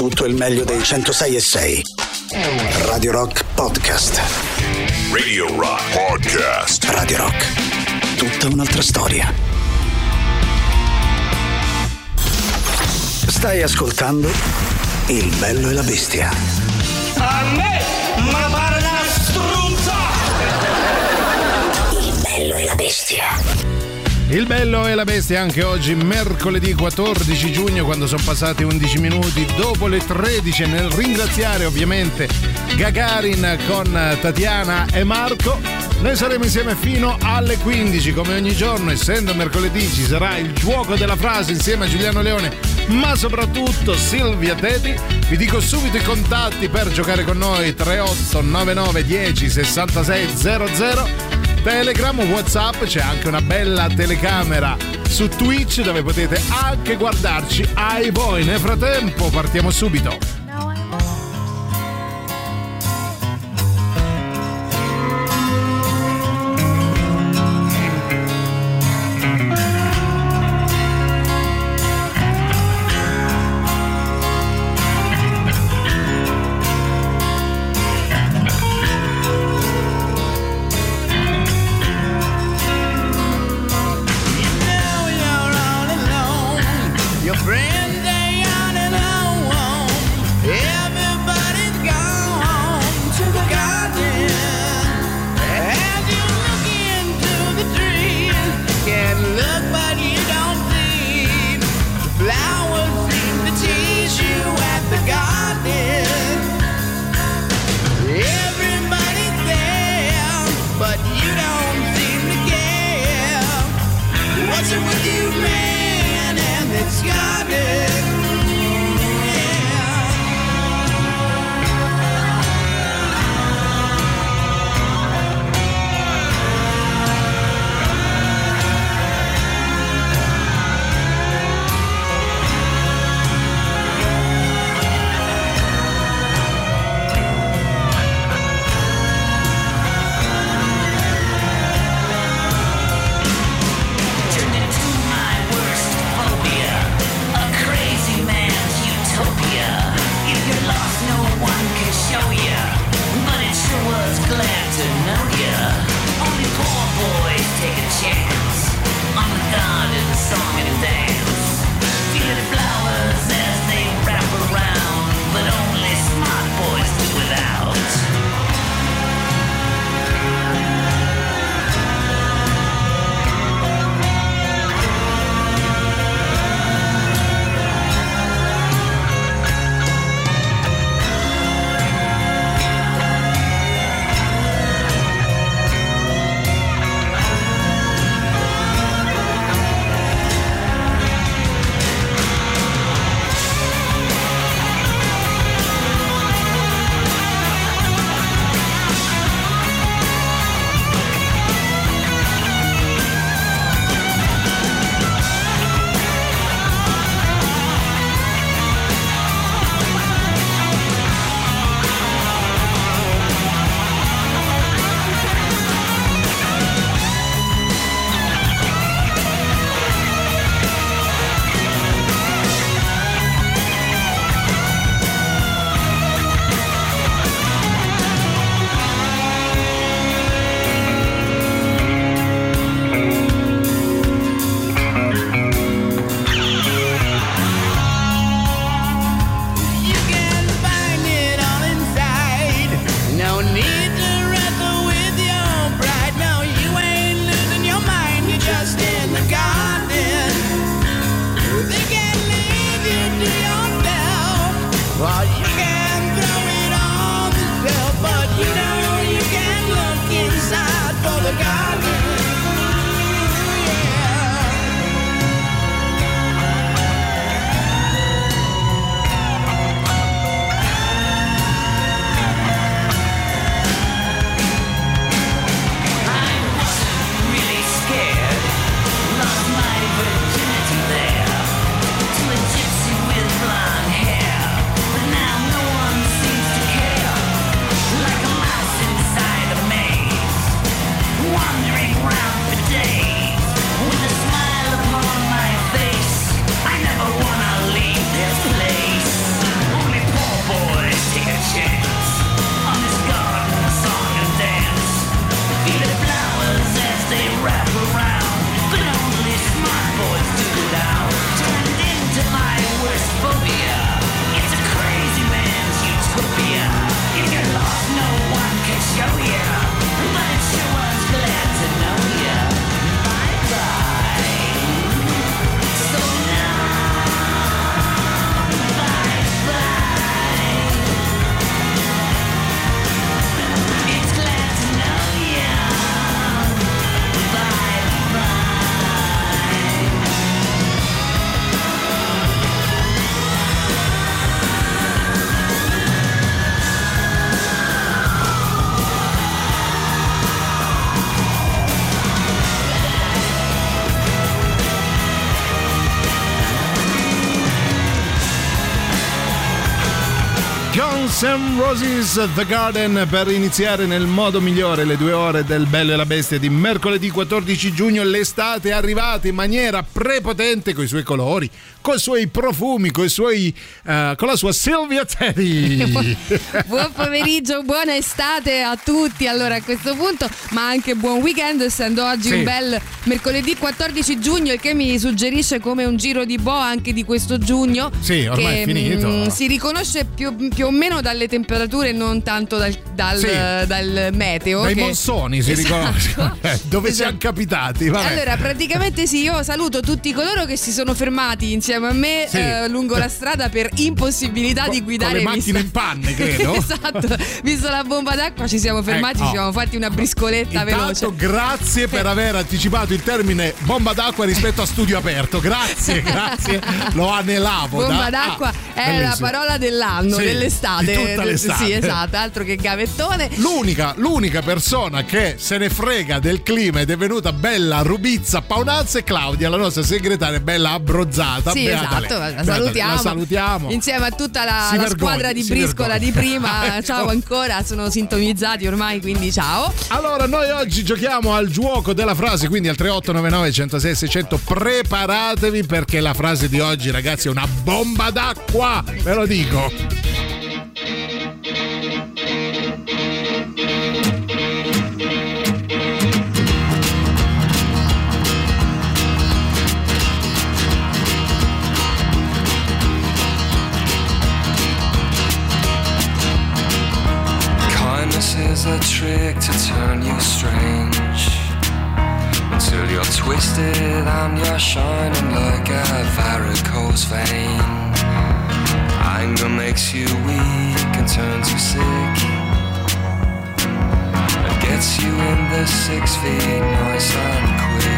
tutto il meglio dei 106 e 6. Radio Rock Podcast. Radio Rock Podcast. Radio Rock. Tutta un'altra storia. Stai ascoltando Il bello e la bestia. A me, ma pare una struzza! Il bello e la bestia. Il bello e la bestia anche oggi, mercoledì 14 giugno, quando sono passati 11 minuti dopo le 13, nel ringraziare ovviamente Gagarin con Tatiana e Marco. Noi saremo insieme fino alle 15, come ogni giorno, essendo mercoledì ci sarà il gioco della frase insieme a Giuliano Leone, ma soprattutto Silvia Teti. Vi dico subito i contatti per giocare con noi 3899 10 66 00 Telegram, Whatsapp, c'è anche una bella telecamera su Twitch dove potete anche guardarci ai voi. Nel frattempo partiamo subito. N' Roses The Garden per iniziare nel modo migliore le due ore del Bello e la Bestia di mercoledì 14 giugno. L'estate è arrivata in maniera prepotente con i suoi colori, con i suoi profumi, con, i suoi, uh, con la sua Silvia Teddy. buon pomeriggio, buona estate a tutti. Allora a questo punto, ma anche buon weekend, essendo oggi sì. un bel mercoledì 14 giugno, il che mi suggerisce come un giro di boa anche di questo giugno. Sì, ormai che, è finito. Mh, mm, si riconosce più, più o meno dalle temperature, non tanto dal, dal, sì. dal meteo. Dai che... monsoni si esatto. riconosce. Eh, dove esatto. siamo capitati? Vabbè. Allora, praticamente sì, io saluto tutti coloro che si sono fermati insieme a me sì. eh, lungo la strada per impossibilità Co- di guidare. Con le macchine in panne, credo. esatto. Visto la bomba d'acqua, ci siamo fermati, ecco. ci siamo fatti una briscoletta Intanto, veloce. grazie per aver anticipato il termine bomba d'acqua rispetto a studio aperto. Grazie, grazie. Lo anelavo. Bomba da... d'acqua ah, è bellissimo. la parola dell'anno, sì, dell'estate. Tutta l'estate. Sì, esatto, altro che gavettone. L'unica, l'unica persona che se ne frega del clima ed è venuta bella rubizza paonazza è Claudia, la nostra segretaria bella abbrozzata. Sì, esatto, la salutiamo. la salutiamo. Insieme a tutta la, la squadra di briscola di prima. ecco. Ciao ancora, sono sintonizzati ormai, quindi ciao. Allora, noi oggi giochiamo al gioco della frase, quindi al 3899 106 600 preparatevi perché la frase di oggi, ragazzi, è una bomba d'acqua, ve lo dico. Is a trick to turn you strange. Until you're twisted and you're shining like a varicose vein. Anger makes you weak and turns you sick. And gets you in the six feet nice and quick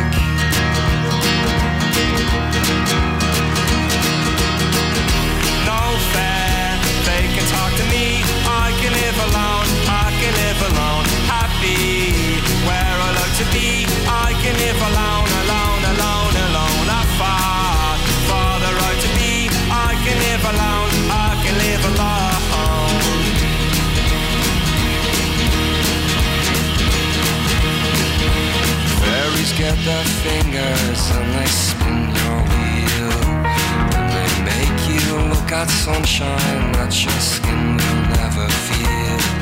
I can live alone, alone, alone, alone. I for the right to be. I can live alone, I can live alone. Fairies get their fingers and they spin your wheel. And they make you look at sunshine that your skin will never feel.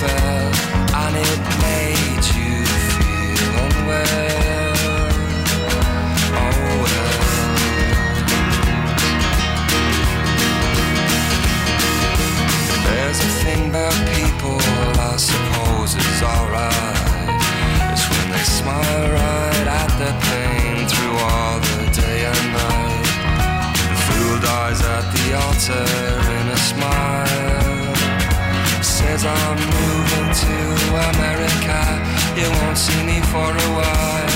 Fell, and it made you feel unwell. The altar in a smile. Says I'm moving to America. You won't see me for a while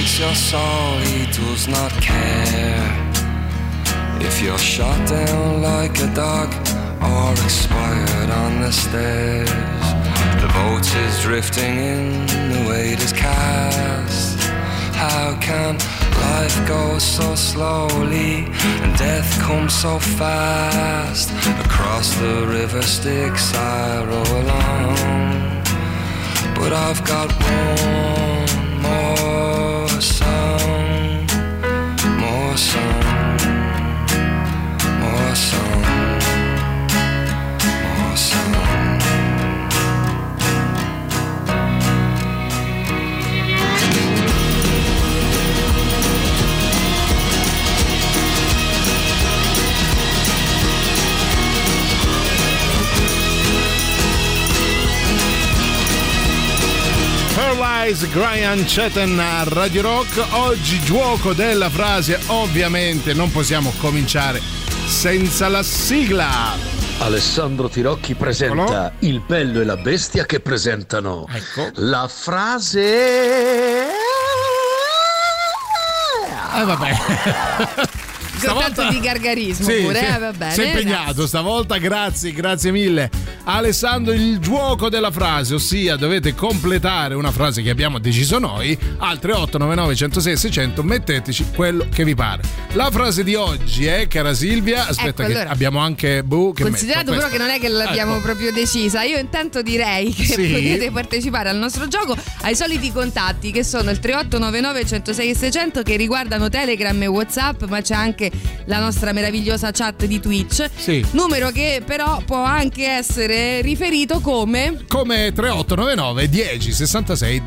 takes your soul, he does not care. If you're shot down like a dog or expired on the stairs, the boat is drifting in, the weight is cast. How can life go so slowly and death comes so fast? Across the river Styx I row along, but I've got one more awesome. Eyes, Brian Chetan a Radio Rock. Oggi gioco della frase, ovviamente non possiamo cominciare senza la sigla. Alessandro Tirocchi presenta Eccolo. Il bello e la bestia che presentano Ecco. la frase. Eh vabbè. Tanto di gargarismo Sì, pure, sì, eh. Sei impegnato stavolta, grazie, grazie mille. Alessandro, il gioco della frase, ossia dovete completare una frase che abbiamo deciso noi, altre 899 106 600, metteteci quello che vi pare. La frase di oggi è, cara Silvia, aspetta Ecco, che allora. abbiamo anche Bu che Considerato però che non è che l'abbiamo Ecco. proprio decisa, io intanto direi che Sì. potete partecipare al nostro gioco ai soliti contatti che sono il 3899 106 600 che riguardano Telegram e Whatsapp, ma c'è anche la nostra meravigliosa chat di Twitch. Sì. Numero che però può anche essere riferito come come 3899 10 66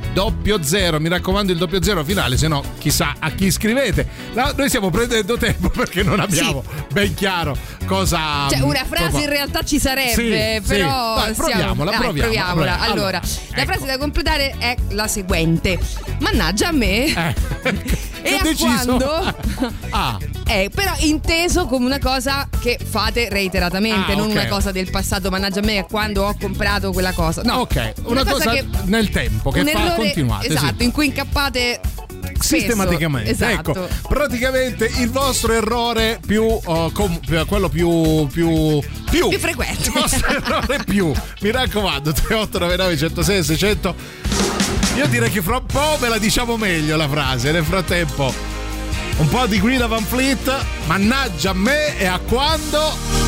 00 mi raccomando il doppio zero finale se no chissà a chi scrivete La- noi stiamo prendendo tempo perché non abbiamo ben chiaro cosa Cioè, una frase cosa- in realtà ci sarebbe, Sì, però. sì. Dai, proviamola, dai, proviamola, proviamola. proviamola. Allora, Allora, la ecco. frase da completare è la seguente: Mannaggia a me. Eh, E ho deciso quando? ah È però inteso come una cosa che fate reiteratamente, Ah, non ok. una cosa del passato. Mannaggia a me quando ho comprato quella cosa. No, ok una, cosa, nel tempo che fa errore- continuate sì. Esatto, in cui incappate sistematicamente Esatto. ecco praticamente il vostro errore più uh, com- quello più più più, Più frequente. il vostro errore più mi raccomando 3899 106 600 io direi che fra un po' ve la diciamo meglio la frase. Nel frattempo un po' di Green Van Fleet mannaggia a me e a quando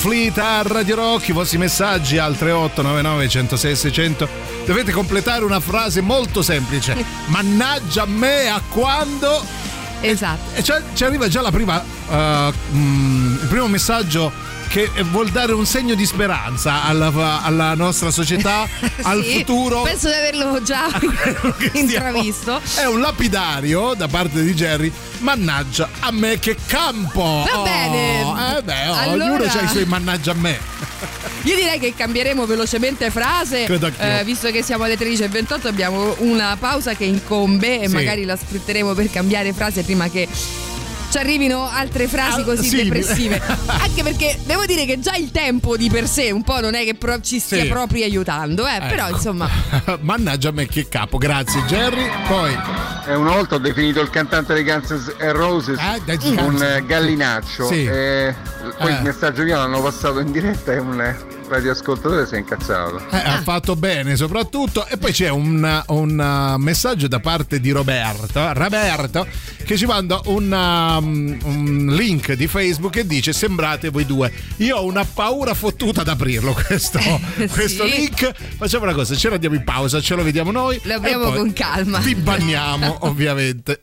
Fleet a Radio Rock. I vostri messaggi al 3899 106 600. Dovete completare una frase molto semplice. Mannaggia a me a quando. Esatto. E c'è- ci arriva già la prima, eh, mm, il primo messaggio che vuol dare un segno di speranza alla, alla nostra società, al Sì, futuro. Penso di averlo già intravisto. È un lapidario da parte di Jerry. Mannaggia a me che campo! Va Oh, bene. Eh beh, oh, Allora- ognuno ha i suoi mannaggia a me. Io direi che cambieremo velocemente frase. Eh, visto che siamo alle 13.28, abbiamo una pausa che incombe e Sì. magari la sfrutteremo per cambiare frase prima che. Ci arrivino altre frasi così sì. depressive. Anche perché devo dire che già il tempo di per sé un po' non è che pro- ci stia Sì. proprio aiutando, eh. Però Ecco. insomma. Mannaggia a me che capo, grazie Jerry. Poi Eh, una volta ho definito il cantante dei Guns N' Roses Eh, un Guns. eh, gallinaccio. Sì. E poi Eh. il messaggio mio l'hanno passato in diretta e un eh, radioascoltatore si è incazzato. eh, ha fatto bene soprattutto. E poi c'è un, un, uh, messaggio da parte di Roberto, Roberto che ci manda un, um, un link di Facebook e dice sembrate voi due. Io ho una paura fottuta ad aprirlo questo, questo Sì. link. Facciamo una cosa, ce lo diamo in pausa, ce lo vediamo noi. Lo apriamo con calma. Vi banniamo ovviamente.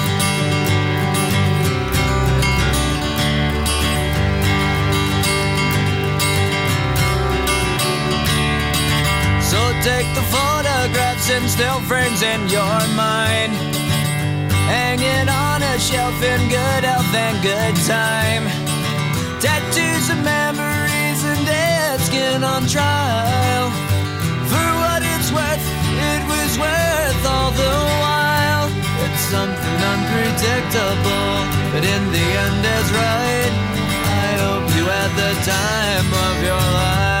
Take the photographs and still frames in your mind. Hanging on a shelf in good health and good time. Tattoos of memories and dead skin on trial. For what it's worth, it was worth all the while. It's something unpredictable, but in the end is right. I hope you had the time of your life.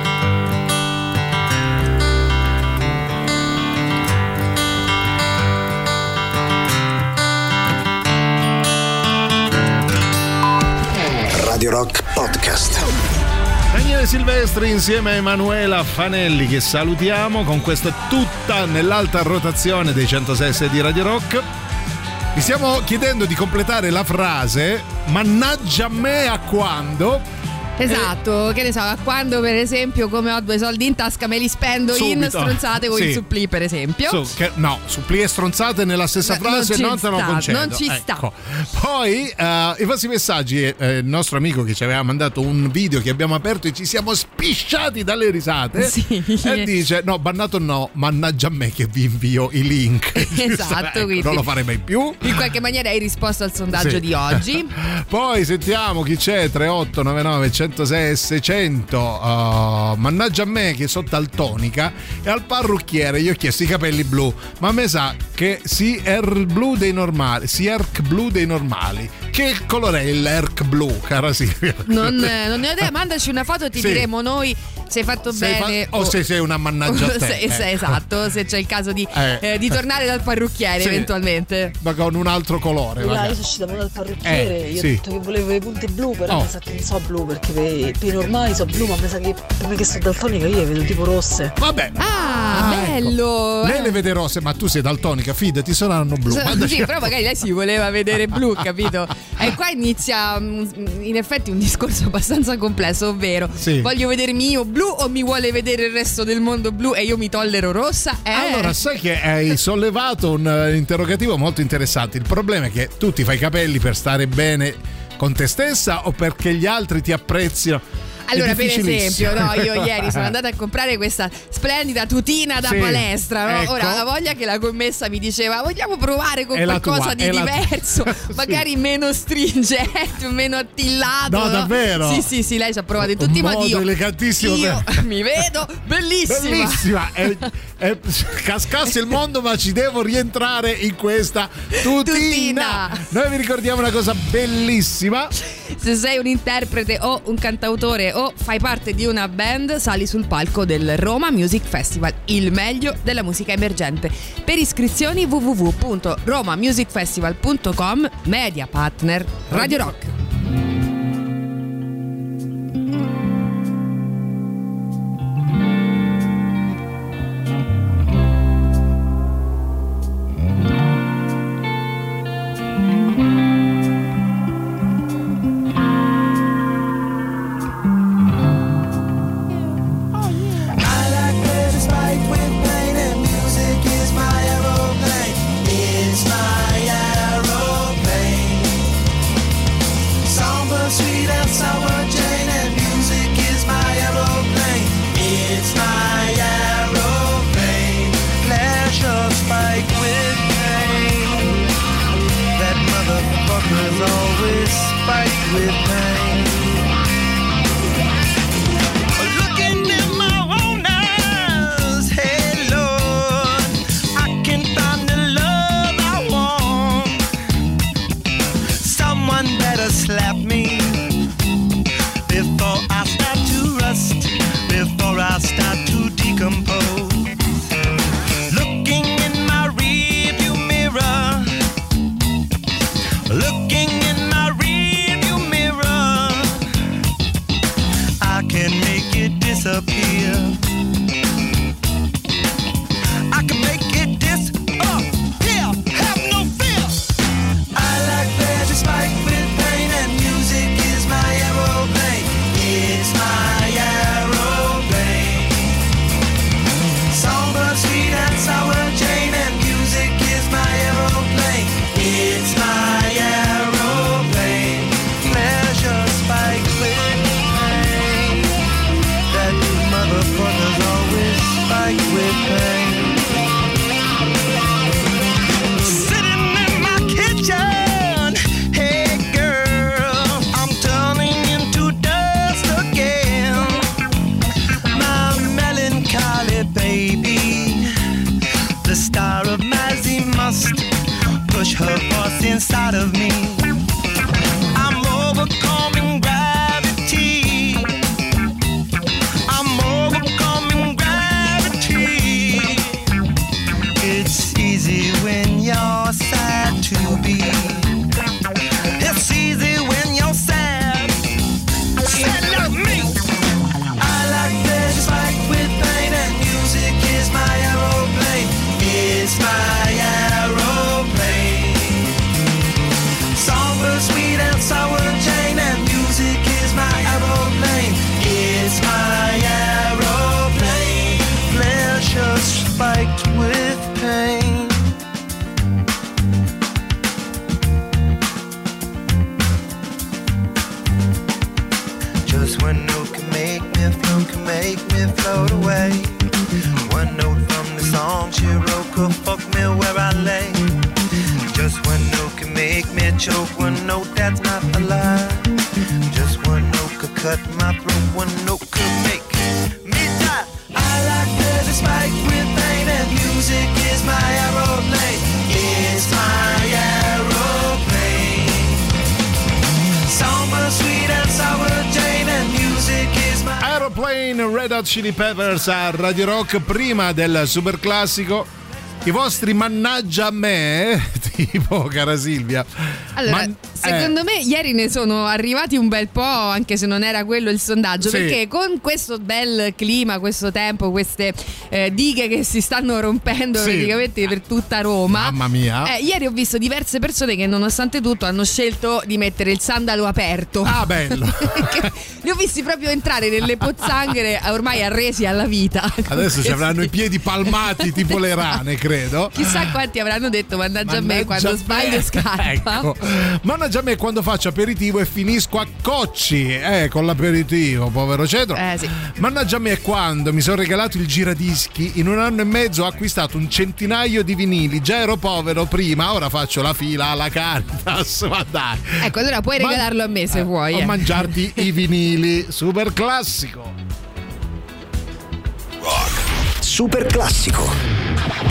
Radio Rock Podcast. Daniele Silvestri insieme a Emanuela Fanelli che salutiamo con questa tutta nell'alta rotazione dei 106 di Radio Rock. Vi stiamo chiedendo di completare la frase Mannaggia me a quando Esatto, che ne so, a quando per esempio come ho due soldi in tasca me li spendo in Subito. stronzate o in Sì. supplì per esempio. So, che- no, supplie stronzate nella stessa non frase ci non te lo concedo. non ci sta. Ecco. Poi eh, i vostri messaggi, eh, il nostro amico che ci aveva mandato un video che abbiamo aperto e ci siamo spisciati dalle risate Sì. e dice no, bannato no, mannaggia a me che vi invio i link. Esatto, Ecco, quindi- non lo farei mai più. In qualche maniera hai risposto al sondaggio Sì. di oggi. Poi sentiamo chi c'è 3899 106 600 Uh, mannaggia a me che sono daltonica e al parrucchiere gli ho chiesto i capelli blu ma me sa che si er blu dei normali si erc blu dei normali che colore è l'erc blu cara Silvia? Non, non ne ho idea, mandaci una foto, ti Sì. diremo noi sei fatto Sei fa- bene o se sei una mannaggia a te, se- eh. esatto, se c'è il caso di, Eh. eh, di tornare dal parrucchiere Sì. eventualmente. Ma con un altro colore. Là, io sono uscita dal parrucchiere, Eh, io sì. ho detto che volevo i punti blu, però Oh. mi sa che non so blu perché per, per i normali so blu, ma mi sa che per me che sono daltonica io le vedo tipo rosse. Vabbè. Ah, ecco. bello! Lei le vede rosse, ma tu sei daltonica, fidati, saranno blu. So- Sì, però magari lei si voleva vedere blu, capito? E qua inizia mm, in effetti un discorso abbastanza complesso, ovvero Sì. voglio vedermi io blu o mi vuole vedere il resto del mondo blu e io mi tollero rossa? Eh. Allora, sai che hai sollevato un eh, interrogativo molto interessante. Il problema è che tu ti fai i capelli per stare bene con te stessa o perché gli altri ti apprezzino? Allora, per esempio, no, io ieri sono andata a comprare questa splendida tutina da Sì, palestra. no? ecco. Ora, la voglia che la commessa mi diceva: vogliamo provare con È qualcosa tua, di è la tua." diverso, Sì. magari meno stringente, meno attillato. No, davvero? Sì, sì, sì, lei ci ha provato in tutti i modi. Io, elegantissimo io per- mi vedo bellissima. Bellissima! È- è- cascasse il mondo, ma ci devo rientrare in questa tutina. Tutina. Noi vi ricordiamo una cosa bellissima. Se sei un interprete o un cantautore o fai parte di una band, sali sul palco del Roma Music Festival, il meglio della musica emergente. Per iscrizioni www.romamusicfestival.com, media partner Radio Rock. Spiked Chili Peppers a Radio Rock prima del super classico. I vostri mannaggia a me, tipo cara Silvia. Allora, Man- secondo eh, me ieri ne sono arrivati un bel po', anche se non era quello il sondaggio, Sì. perché con questo bel clima, questo tempo, queste eh, dighe che si stanno rompendo Sì. praticamente per tutta Roma. Mamma mia. eh, ieri ho visto diverse persone che nonostante tutto hanno scelto di mettere il sandalo aperto. Ah, bello. Li ho visti proprio entrare nelle pozzanghere ormai arresi alla vita. Adesso ci avranno i piedi palmati tipo le rane, credo. Chissà quanti avranno detto mannaggia a me Mannaggia quando a sbaglio me. scappa. Ecco. Mannaggia a me quando faccio aperitivo e finisco a cocci eh, con l'aperitivo, povero cedro. Eh, sì. Mannaggia a me quando mi sono regalato il giradischi, in un anno e mezzo ho acquistato un centinaio di vinili. Già ero povero prima, ora faccio la fila alla Caritas. Ma dai. Ecco, allora puoi Ma- regalarlo a me se vuoi. O eh. mangiarti i vinili, super classico. Super classico.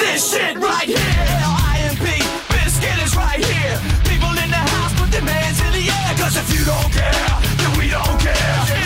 this shit right here. IMP, Biscuit is right here. People in the house, put their hands in the air. Cause if you don't care, then we don't care.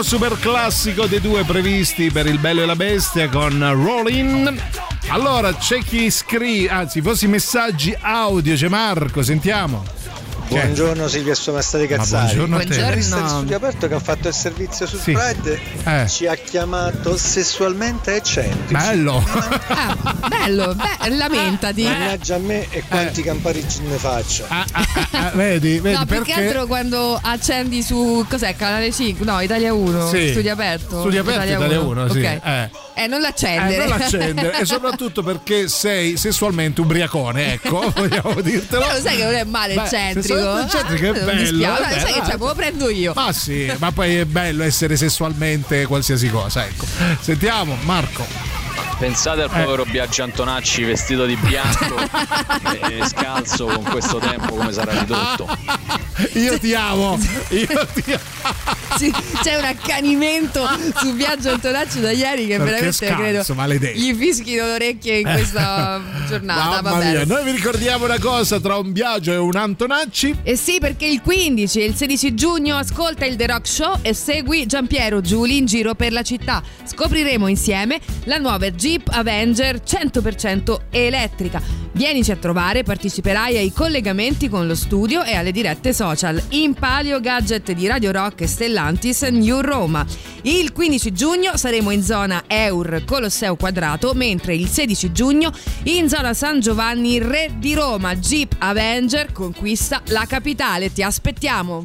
Primo super classico dei due previsti per il Bello e la Bestia con Rollin. Allora, c'è chi scrive, anzi, fossi messaggi audio, c'è Marco, sentiamo. Buongiorno Silvia maestà di Ma Cazzari. buongiorno a te. Il Buongiorno. studio aperto che ha fatto il servizio sul Sì. Pride Eh. ci ha chiamato sessualmente eccentrici. Bello. Ah, bello, beh, lamentati. Mannaggia a me e quanti campari ne faccio. Ah, ah, ah, ah, vedi, vedi No, più perché? che altro quando accendi su cos'è? Canale 5? No, Italia 1. Sì. Studio aperto. Studio aperto, Italia 1, sì. Ok. Eh. Eh, non l'accendere. Eh, non l'accendere e soprattutto perché sei sessualmente ubriacone, ecco, vogliamo dirtelo. Però lo sai che non è male Beh, eccentrico è Ah, mi bello, dispiace. è Dai, sai che c'è, eh. me lo prendo io. Ma sì, ma poi è bello essere sessualmente qualsiasi cosa, ecco. Sentiamo, Marco. Pensate al povero Biagio Antonacci vestito di bianco e scalzo con questo tempo come sarà ridotto. Io ti amo, io ti amo. Sì, c'è un accanimento su Viaggio Antonacci da ieri che Perché veramente scalzo, credo maledetto. gli fischino le orecchie in questa giornata. Mamma mia, noi vi ricordiamo una cosa tra un Biagio e un Antonacci. E sì, perché il 15 e il 16 giugno ascolta il The Rock Show e segui Giampiero Giuli in giro per la città. Scopriremo insieme la nuova Jeep Avenger 100% elettrica. Vienici a trovare, parteciperai ai collegamenti con lo studio e alle dirette social in Palio Gadget di Radio Rock e Stellantis New Roma. Il 15 giugno saremo in zona Eur Colosseo Quadrato, mentre il 16 giugno in zona San Giovanni Re di Roma Jeep Avenger conquista la capitale. Ti aspettiamo!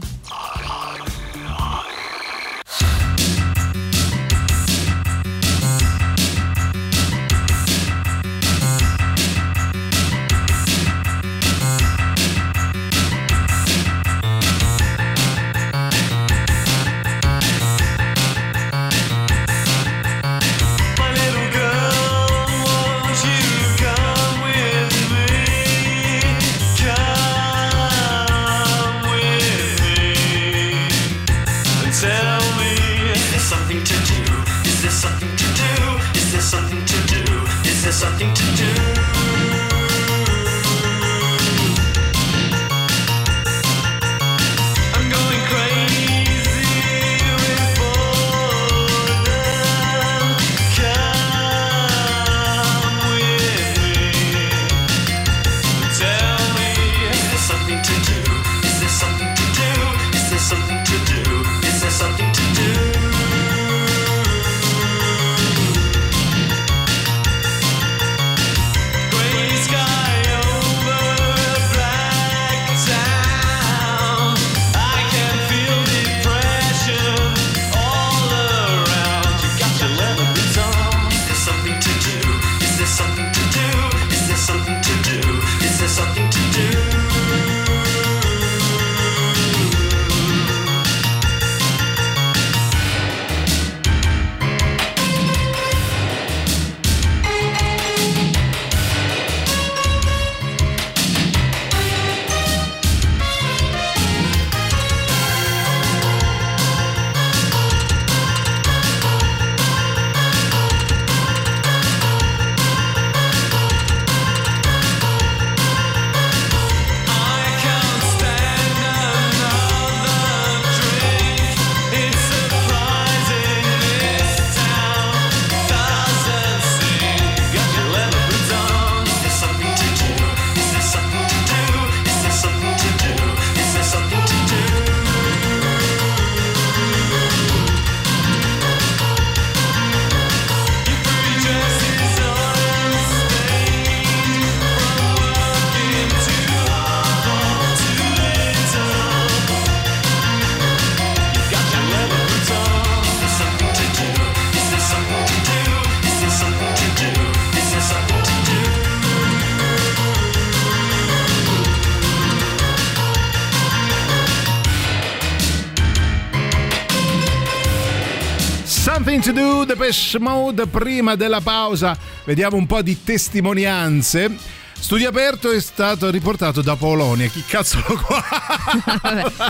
To do, Depeche Mode. Prima della pausa, vediamo un po' di testimonianze. Studio aperto è stato riportato da Paolonia. Chi cazzo lo guarda?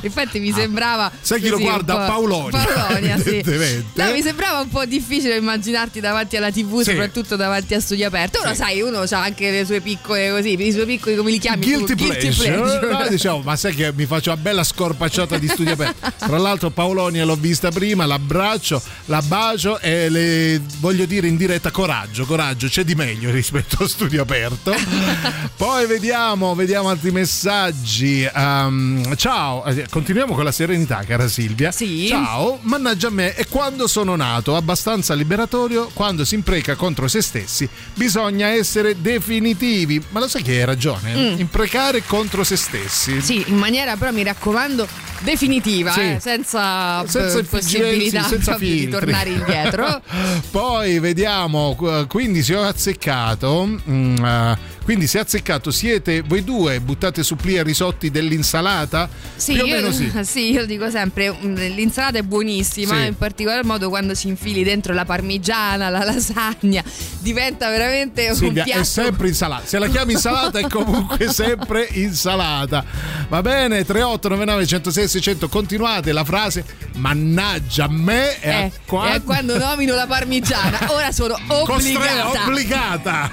Infatti mi sembrava. Ah. Sai chi lo guarda? Paolonia, Paolonia, sì. evidentemente. No, mi sembrava un po' difficile immaginarti davanti alla TV, Sì. soprattutto davanti a studio aperto. Ora, Sì. sai, uno ha anche le sue piccole così, i suoi piccoli, come li chiami? Guilty tu? pleasure. No, diciamo, ma sai che mi faccio una bella scorpacciata di studio aperto. Tra l'altro Paolonia l'ho vista prima, l'abbraccio, la bacio e le voglio dire in diretta coraggio, coraggio, c'è di meglio rispetto a studio aperto. Poi vediamo, vediamo altri messaggi. Um, ciao, eh, continuiamo con la serenità, cara Silvia. Sì. Ciao, mannaggia a me, è quando sono nato, abbastanza liberatorio, quando si impreca contro se stessi, bisogna essere definitivi. Ma lo sai che hai ragione? Mm. Imprecare contro se stessi. Sì, in maniera però mi raccomando definitiva, Sì. eh, senza, Senza eh, possibilità senza di tornare indietro. Poi vediamo, qu- quindi se ho azzeccato, mm, eh, quindi se azzeccato siete voi due buttate su plia risotti dell'insalata? Sì, io, sì. sì, io dico sempre, mm, l'insalata è buonissima, Sì. in particolar modo quando ci infili dentro la parmigiana, la lasagna, diventa veramente un Silvia, piatto. è sempre insalata. Se la chiami insalata è comunque sempre insalata. Va bene, 3899 106 600, continuate la frase mannaggia a me e a Eh, quando... e a quando nomino la parmigiana, ora sono Costre- obbligata.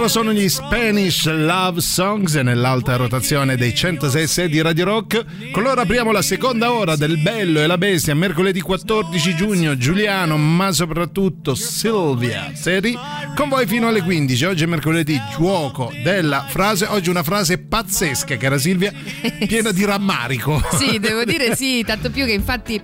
Loro sono gli Spanish Love Songs e nell'alta rotazione dei 106 di Radio Rock. Con loro apriamo la seconda ora del Bello e la Bestia, mercoledì 14 giugno. Giuliano, ma soprattutto Silvia Seri, con voi fino alle 15. Oggi è mercoledì, gioco della frase. Oggi una frase pazzesca, cara Silvia, piena di rammarico. Sì, devo dire sì, tanto più che infatti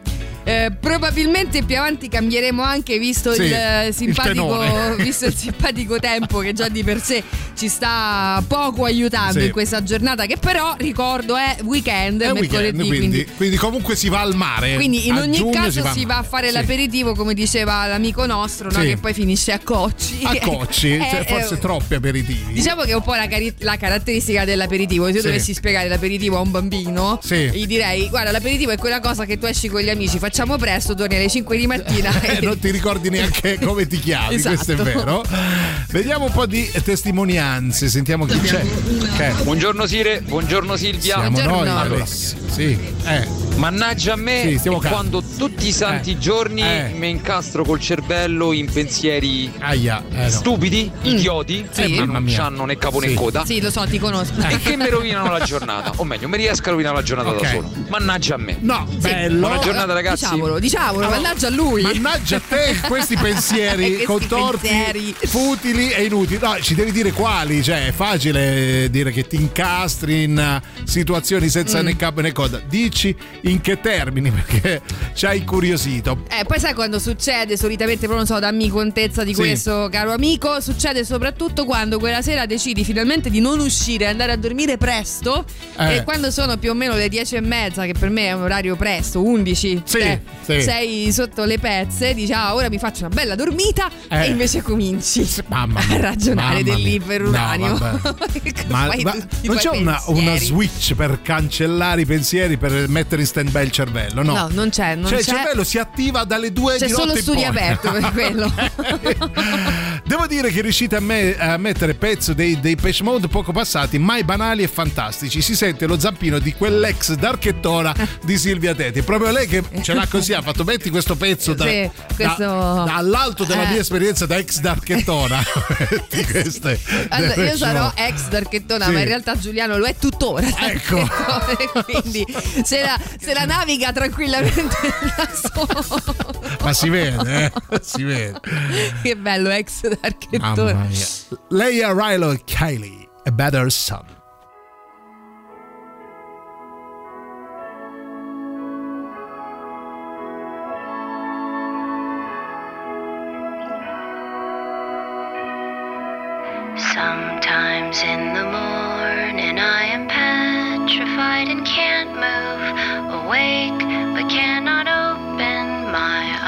eh, probabilmente più avanti cambieremo anche visto Sì, il, il simpatico, tenore. visto il simpatico tempo che già di per sé ci sta poco aiutando Sì. in questa giornata che però ricordo è weekend, È weekend, quindi, quindi quindi comunque si va al mare. quindi in ogni caso si va, a fare Sì. l'aperitivo come diceva l'amico nostro no? Che poi finisce a cocci A cocci, Eh, cioè, forse eh, troppi aperitivi. Diciamo che è un po' la, cari- la caratteristica dell'aperitivo. Se io dovessi spiegare l'aperitivo a un bambino, gli direi: Guarda, l'aperitivo è quella cosa che tu esci con gli amici, facciamo presto, torni alle 5 di mattina. Eh, non ti ricordi neanche come ti chiami, Esatto. questo è vero. Vediamo un po' di testimonianze, sentiamo chi c'è. Che Buongiorno Sire, buongiorno Silvia. siamo noi, Allora. Sì, eh. Mannaggia a me Sì, quando tutti i santi giorni Eh. mi incastro col cervello in pensieri Aia, eh, no. stupidi, idioti, Sì. che Mamma non mia. hanno né capo Sì. né coda. Sì, lo so, ti conosco. E che mi rovinano la giornata, o meglio, mi riesco a rovinare la giornata Ok. da solo. Mannaggia a me. No, bello. Buona giornata, ragazzi. Diciamolo, diciamolo, mannaggia a lui. Mannaggia a te questi pensieri Questi contorti, pensieri. futili e inutili. No, ci devi dire quali, cioè è facile dire che ti incastri in situazioni senza Mm. né capo né coda. Dici in che termini perché ci hai incuriosito. Eh, poi sai quando succede, solitamente, però non so, dammi contezza di Sì. questo, caro amico, succede soprattutto quando quella sera decidi finalmente di non uscire, andare a dormire presto Eh. e quando sono più o meno le 10 e mezza, che per me è un orario presto, 11, Sì, eh, sì. sei sotto le pezze, dici ah ora mi faccio una bella dormita Eh. e invece cominci Mamma a mia, ragionare mamma mia. dell'iperuranio. No, Ma, ma non c'è una, una switch per cancellare i pensieri, per mettere in stand by il cervello? No, No, non c'è, non cioè c'è. il cervello si attiva dalle due C'è di solo notte in studio poi. aperto per quello. Devo dire che riuscite a, me- a mettere pezzo dei, dei Pesh Mode poco passati, mai banali e fantastici. Si sente lo zampino di quell'ex darchettona di Silvia Teti. Proprio lei che ce l'ha così, ha fatto metti questo pezzo da, Sì, questo- da- dall'alto della Eh. mia esperienza da ex darchettona. Queste Allora, io sarò ex darchettona, Sì. ma in realtà Giuliano lo è tuttora. Ecco. darchettone, Quindi se la, se la naviga tranquillamente da solo. Ma si vede, eh? si vede. Che bello, ex darchettone. Leia Rilo e Kylie, A Better Son. Sometimes in the morning I am petrified and can't move. Awake but cannot open my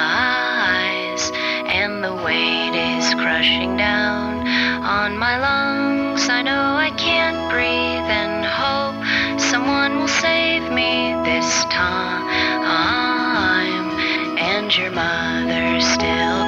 eyes. And the weight is crushing down on my lungs. I know I can't breathe and hope someone will save me this time. And your mother's still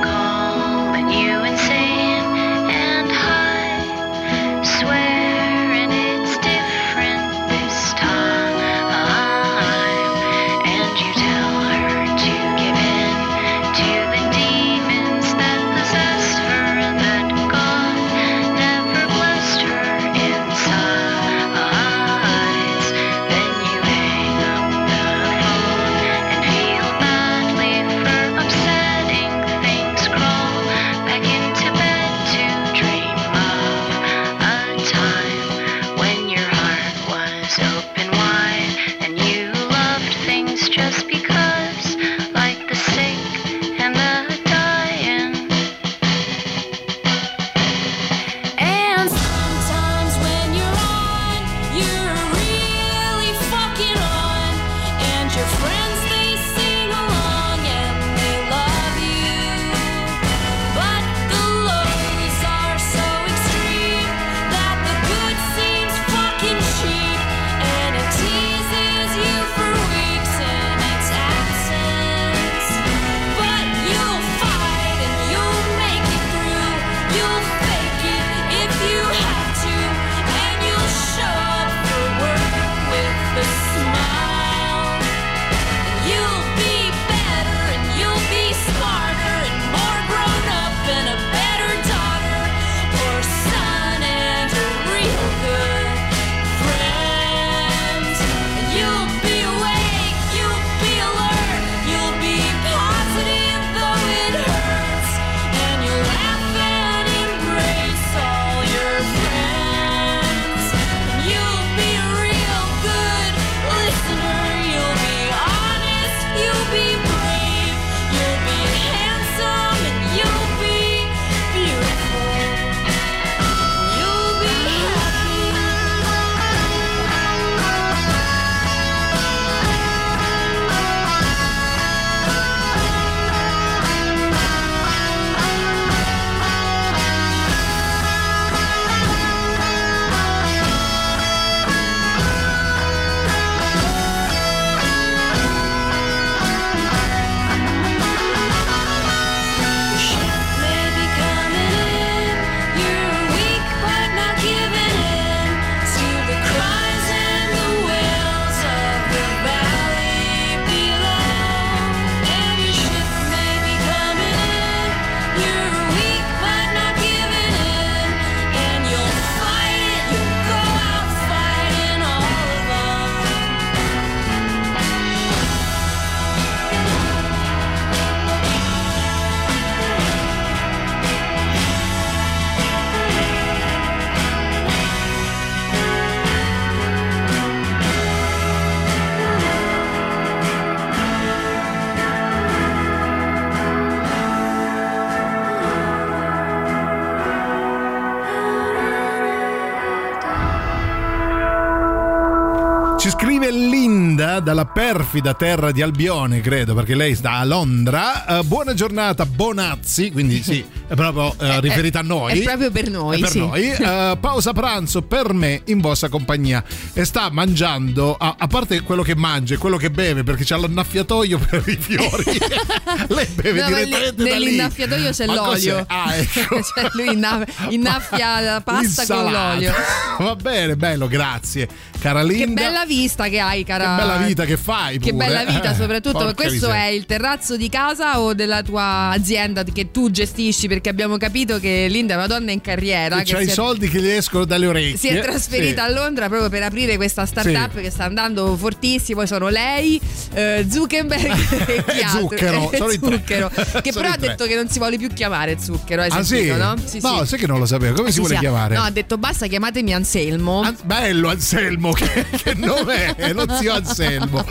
dalla perfida terra di Albione, credo, perché lei sta a Londra. Eh, buona giornata, Bonazzi. Quindi sì, è proprio eh, riferita a noi. È proprio per noi, È per sì. noi. Eh, pausa pranzo per me in vostra compagnia e sta mangiando, a, a parte quello che mangia e quello che beve, perché c'ha l'annaffiatoio per i fiori. Lei beve No, direttamente lì- da lì. nell'innaffiatoio c'è Ma l'olio. Ah, ecco. cioè lui inna- innaffia la pasta con Insalata. l'olio. Va bene, bello, grazie. Cara Che Linda. bella vista che hai, cara. Che bella vita che fai. Che pure. bella vita, Eh, soprattutto. porca Questo miseria. è il terrazzo di casa o della tua azienda che tu gestisci? Perché abbiamo capito che Linda è una donna in carriera. Che che c'ha i è- soldi che gli escono dalle orecchie. si è trasferita Sì. a Londra proprio per aprire questa startup Sì. che sta andando fortissimo. Poi sono lei, eh, Zuckerberg e chi altro? Zucchero, Eh, sono. Zucchero. Che Sono però ha detto che non si vuole più chiamare Zucchero. Hai Ah sì? no? no, sai che non lo sapevo. Come Eh, si sì, vuole sì, chiamare? No, ha detto basta, chiamatemi Anselmo. Bello Anselmo, che, che nome è? Lo zio Anselmo.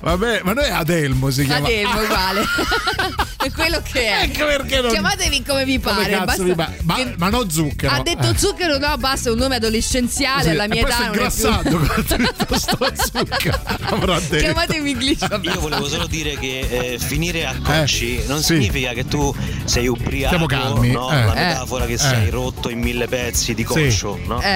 Vabbè, ma noi Adelmo si chiama. Adelmo uguale. è quello che è. Ecco perché non- Chiamatevi come vi come pare. cazzo basta- mi pa- ma, che- ma non zucchero. Ha detto Eh. zucchero, no, basta, è un nome adolescenziale. Sì, alla mia età sto non è più. sto zucchero. Avrà detto. Chiamatemi glitch. Io volevo solo dire che eh, finire a cocci non sì. significa che tu sei ubriaco, Stiamo calmi, no? eh. la Eh. metafora che Eh. sei rotto in mille pezzi di Sì. coccio, no? Eh.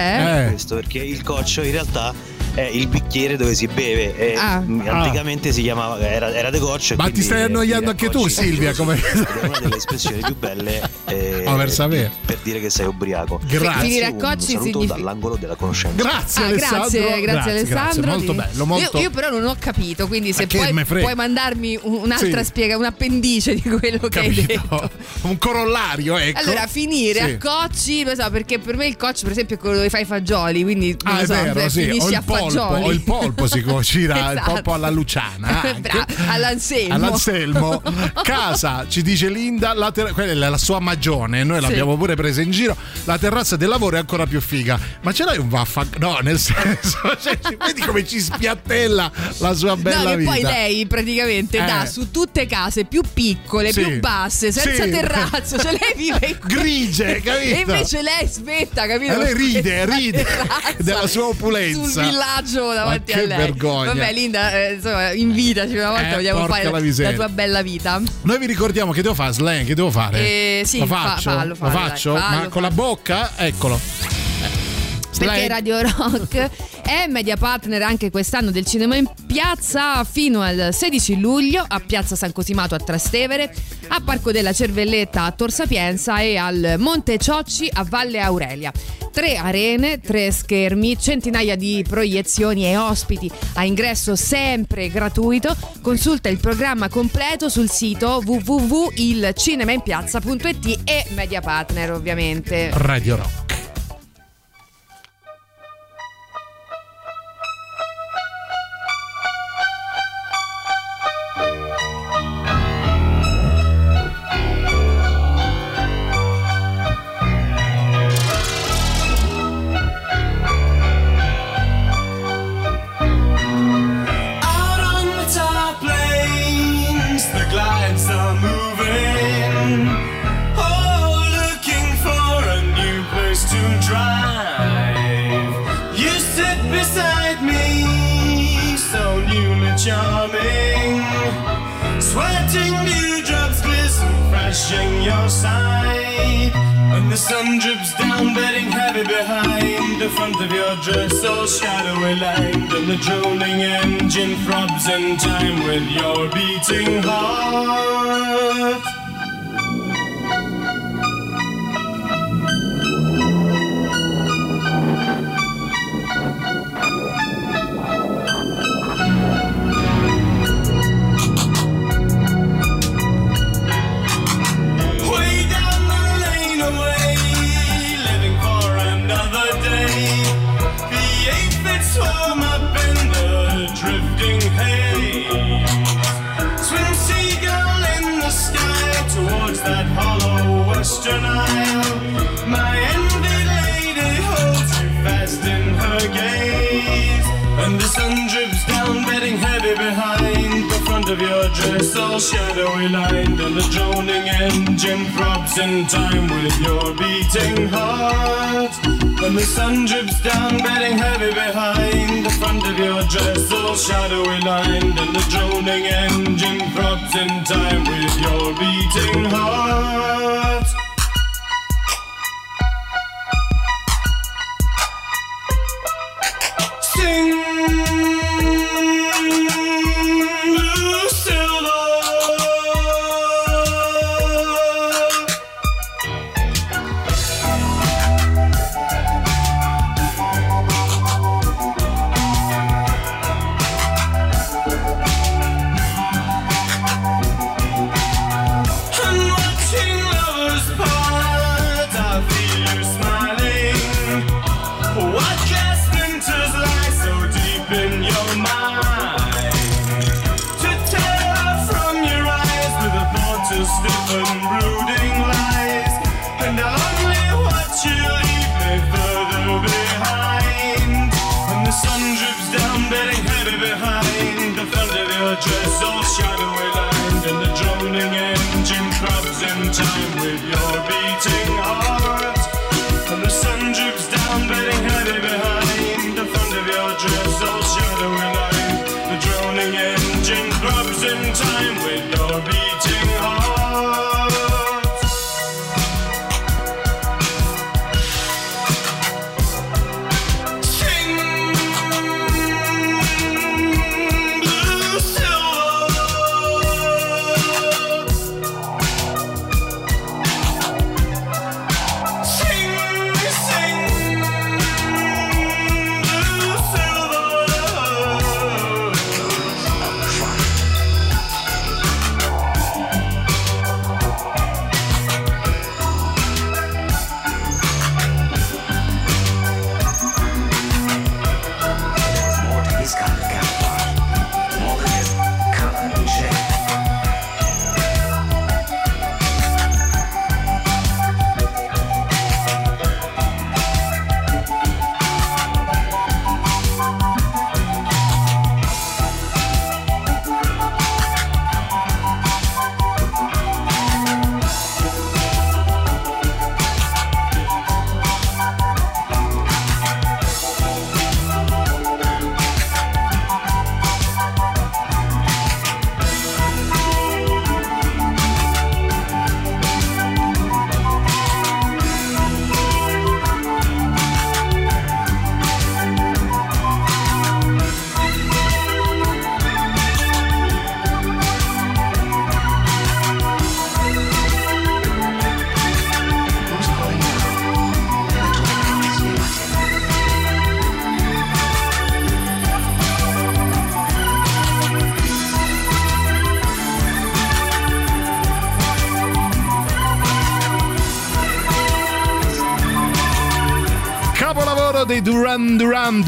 Eh. Questo perché il coccio in realtà è il bicchiere dove si beve e Ah. anticamente si chiamava era, era de coccio e Ma ti stai annoiando anche tu. Silvia? Come... È una delle espressioni più belle eh, Ah, per sapere. per dire che sei ubriaco. Grazie. Finire a Un cocci saluto significa- dall'angolo della conoscenza. Grazie Ah, Alessandro. grazie, grazie, Alessandro. Molto Di- bello, molto. Io, io però non ho capito, quindi se frega. puoi mandarmi un- un'altra Sì. spiega, un appendice di quello che hai detto. Capito? Un corollario, ecco. Allora, finire Sì. a cocci, lo so, perché per me il cocci, per esempio, è quello dove fai i fagioli, quindi non Ah, lo è so, vero, sì. Finisci a fagioli. O il polpo si cucina Esatto. un po' alla Luciana. anche. All'Anselmo. All'Anselmo. Casa, ci dice Linda, la ter- quella è la sua magione, noi Sì. l'abbiamo pure presa in giro. La terrazza del lavoro è ancora più figa. Ma ce l'hai un vaffa? No, nel senso, cioè, vedi come ci spiattella la sua bella no, vita. poi lei praticamente Eh. dà su tutte case più piccole, Sì. più basse, senza Sì. terrazzo, cioè lei vive in Grigie, capito? E invece lei smetta, capito? E lei ride, ride della sua opulenza. Sul villaggio davanti Ma a che lei. vergogna. Vabbè, Linda, eh, insomma, invitaci una volta, Eh, vogliamo fare la la, tua bella vita. Noi vi ricordiamo che devo fare slang, che devo fare? Eh, sì, lo fa- faccio? fallo, fallo, lo dai, faccio? fallo, Ma con la bocca? Eccolo. Perché. Radio Rock è media partner anche quest'anno del cinema in piazza fino al 16 luglio a Piazza San Cosimato a Trastevere, a Parco della Cervelletta a Tor Sapienza e al Monte Ciocci a Valle Aurelia. Tre arene, tre schermi, centinaia di proiezioni e ospiti a ingresso sempre gratuito. Consulta il programma completo sul sito www.ilcinemainpiazza.it e Media Partner ovviamente. Radio Rock. Drips down, bedding heavy behind the front of your dress, all shadowy lined, and the droning engine throbs in time with your beating heart. My envied lady holds you fast in her gaze. And the sun drips down, bedding heavy behind the front of your dress, all shadowy lined. And the droning engine throbs in time with your beating heart. And the sun drips down, bedding heavy behind the front of your dress, all shadowy lined. And the droning engine throbs in time with your beating heart.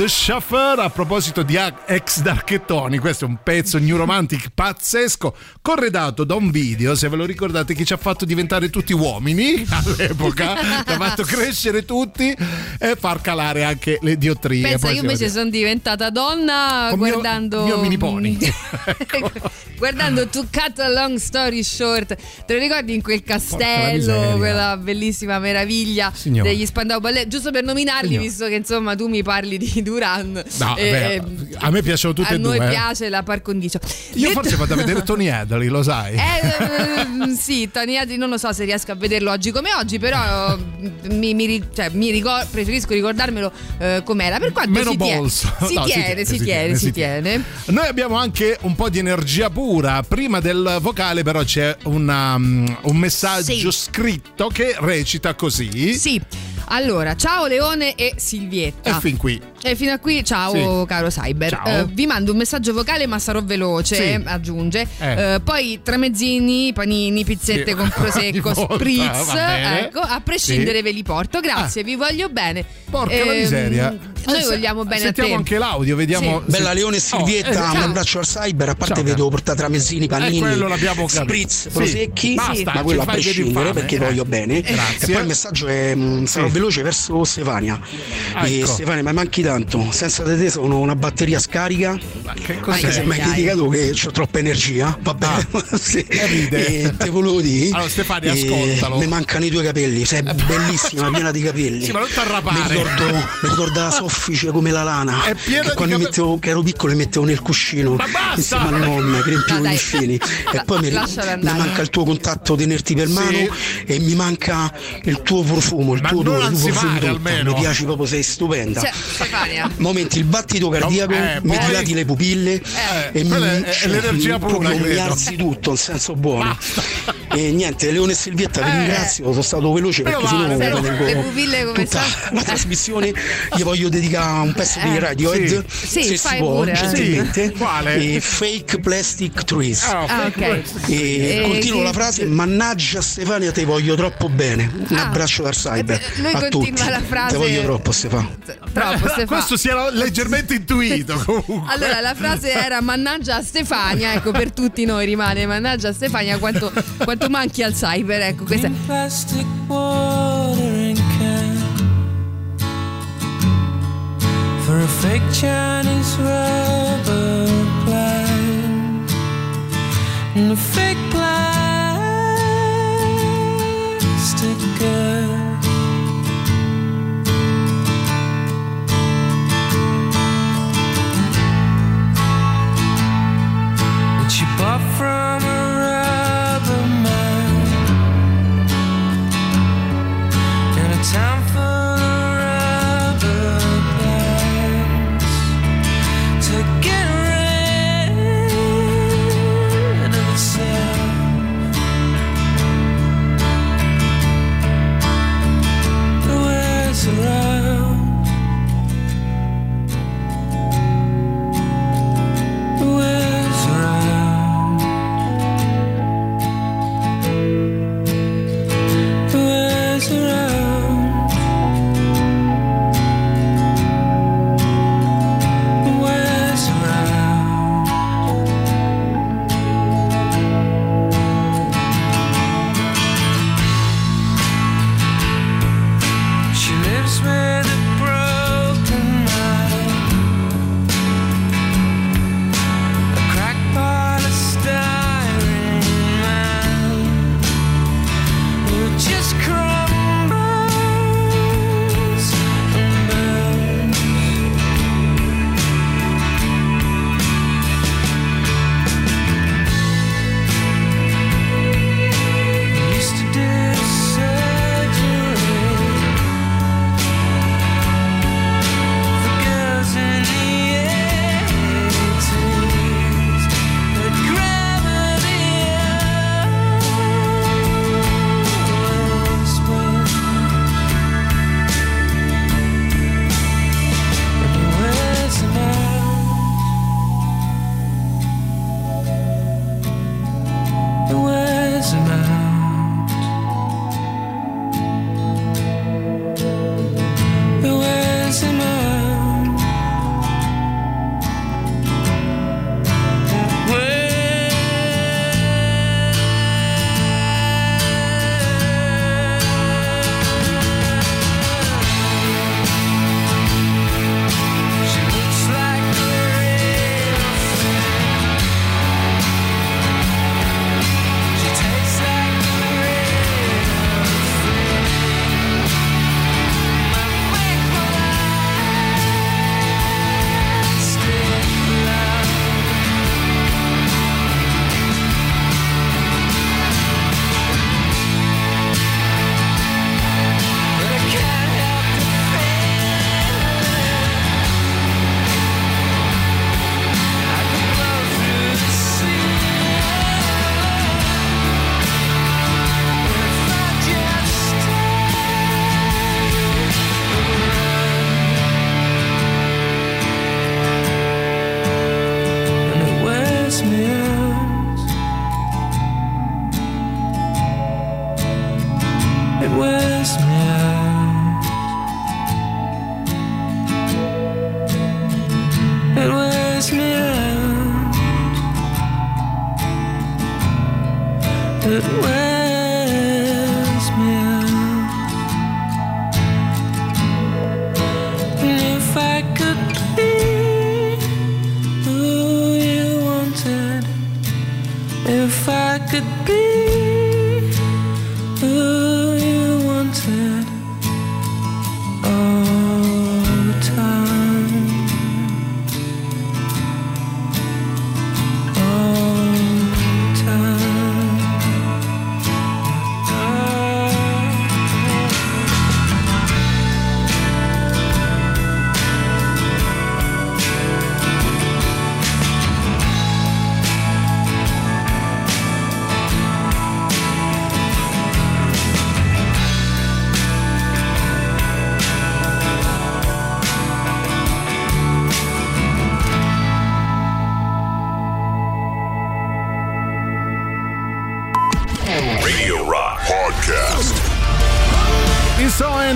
The Chauffeur a proposito di ex Darchettoni questo è un pezzo new romantic pazzesco corredato da un video se ve lo ricordate che ci ha fatto diventare tutti uomini all'epoca ci ha fatto crescere tutti e far calare anche le diottrie Pensa, io invece sono diventata donna Con mio- guardando. mio mini pony. guardando To Cut a Long Story Short. Te lo ricordi in quel castello, quella bellissima meraviglia Signora. degli Spandau Ballet? Giusto per nominarli, Signora. visto che insomma tu mi parli di Duran. No, Eh, beh, a me piacciono tutti a e noi due eh. piace la par condicio. io Detto- forse vado a vedere Tony Hadley lo sai Eh, ehm, sì, Tony Hadley non lo so se riesco a vederlo oggi come oggi, però mi, mi ri- cioè, mi ricor- preferisco ricordarmelo eh, com'era. Per quanto Meno si, bolso. si, No, si tiene, tiene, si si tiene, tiene, si si tiene. Noi abbiamo anche un po' di energia pura. Prima del vocale, però, c'è una, um, un messaggio Sì. scritto che recita così. Sì. Allora, ciao Leone e Silvietta. E fin qui. E fino a qui, ciao Sì. caro Cyber. Ciao. Eh, vi mando un messaggio vocale, ma sarò veloce, Sì. eh, aggiunge. Eh. Eh, poi tramezzini, panini, pizzette Sì. con prosecco, spritz. Ecco, a prescindere Sì. ve li porto. Grazie, vi voglio bene. Porca la Ehm, miseria. Noi Eh, se- vogliamo bene a Sentiamo anche l'audio, vediamo. Sì. Bella Leone e Oh, Silvietta, eh, un abbraccio al cyber, a parte Ciao, vedo portare tramezzini, panini, Eh, quello l'abbiamo capito. spritz, Sì. prosecchi, Basta, ma quello a prescindere perché eh. voglio bene. Grazie. E poi il messaggio è mm, sarò veloce verso Stefania. Ecco. Stefania, mi manchi tanto. Senza di te sono una batteria scarica. Che Anche se mi hai Ai, ai. criticato che ho troppa energia, va bene. Sì. ride. E te volevo dire. Allora, Stefania, eh, ascoltalo. Mi mancano i tuoi capelli, sei bellissima, piena di capelli. Sì, ma non Mi t'arrapare. ricordo, mi ricordo la soffice come la lana. È piena che di quando capelli. mettevo, che ero piccolo le mettevo nel cuscino Ma basta! insieme a nonna che riempivo No, gli sceni. E poi mi, mi manca il tuo contatto tenerti per mano e mi manca il tuo profumo, il Ma tuo odore, il tuo profumo. Mi piaci proprio, sei stupenda. Cioè, Stefania. Momenti il battito cardiaco, eh, mi poi- dilati le pupille Eh, e mi, è- è l'energia pura, mi alzi tutto in senso buono. E niente, Leone e Silvietta, vi eh, ringrazio, sono stato veloce perché va, se no però, tengo pupille come tutta la trasmissione. Gli voglio dedicare un pezzo eh, di Radiohead, sì. se si può, pure, eh. gentilmente. Sì. fake Plastic Trees. Oh, ah, ah okay. E, e eh, continuo che... la frase, mannaggia Stefania, te voglio troppo bene. Un ah. abbraccio dal eh, cyber. Lui a tutti. la frase. Te voglio troppo Stefania. Troppo Stefania. Questo si era leggermente intuito comunque. Allora, la frase era mannaggia Stefania, ecco, per tutti noi rimane mannaggia Stefania quanto, quanto detto ma al cyber, ecco questa. Plastic watering can for a fake Chinese rubber plant and a fake plastic girl. she bought from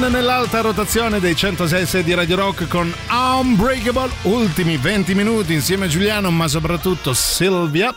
Soen nell'alta rotazione dei 106 di Radio Rock con Unbreakable, ultimi 20 minuti insieme a Giuliano, ma soprattutto Silvia.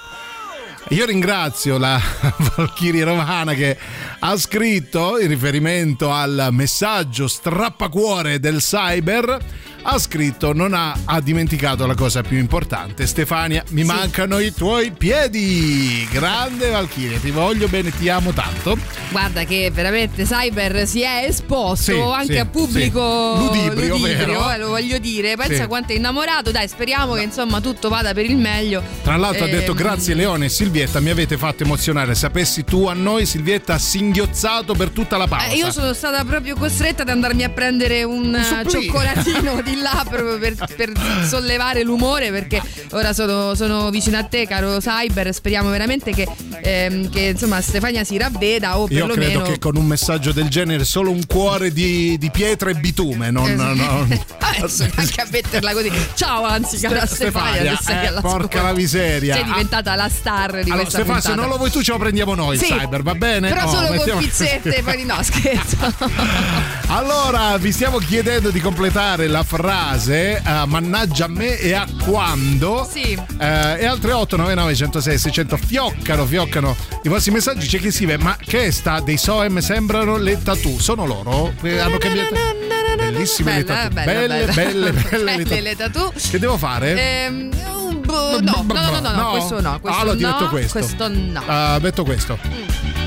Io ringrazio la Valchiria Romana che ha scritto in riferimento al messaggio strappacuore del cyber. Ha scritto: Non ha, ha dimenticato la cosa più importante. Stefania, mi mancano i tuoi piedi. Grande Valchiria, ti voglio bene, ti amo tanto. Guarda che veramente Cyber si è esposto Sì, anche sì, a pubblico sì. Ludibrio, vero? eh, lo voglio dire. Pensa Sì. quanto è innamorato. Dai, speriamo che insomma tutto vada per il meglio. Tra l'altro ha detto Ehm, grazie Leone e Silvietta, mi avete fatto emozionare. Sapessi tu a noi, Silvietta ha singhiozzato per tutta la pausa. eh, io sono stata proprio costretta ad andarmi a prendere un, eh, supplì. cioccolatino di là proprio per, per sollevare l'umore perché ora sono, sono vicino a te caro Cyber speriamo veramente che, ehm, che, insomma Stefania si ravveda o Io credo che con un messaggio del genere solo un cuore di, di pietra e bitume, non, Eh, non- Adesso anche a metterla così. Ciao, anzi, cara Ste- Stefania, Stefania, eh, porca la miseria. Sei diventata la star di Allora, questa Stefano, se non lo vuoi tu, ce lo prendiamo noi. Sì, il cyber, va bene? Però Oh, solo mettiamo- con pizzette, poi no, scherzo. Allora, vi stiamo chiedendo di completare la frase eh, mannaggia a me e a quando. Sì. Eh, e altre 899 106 600 fioccano, fioccano i vostri messaggi. C'è chi scrive: Ma che è sta? Dei Soem sembrano le tattoo. Sono loro? Eh, Hanno cambiato. Bellissime le tattoo. belle, belle, belle, le Belle tattoo. Che devo fare? Ehm, no, no, no, no, no, questo no. Questo l'ho no, detto questo. Questo no. Metto questo.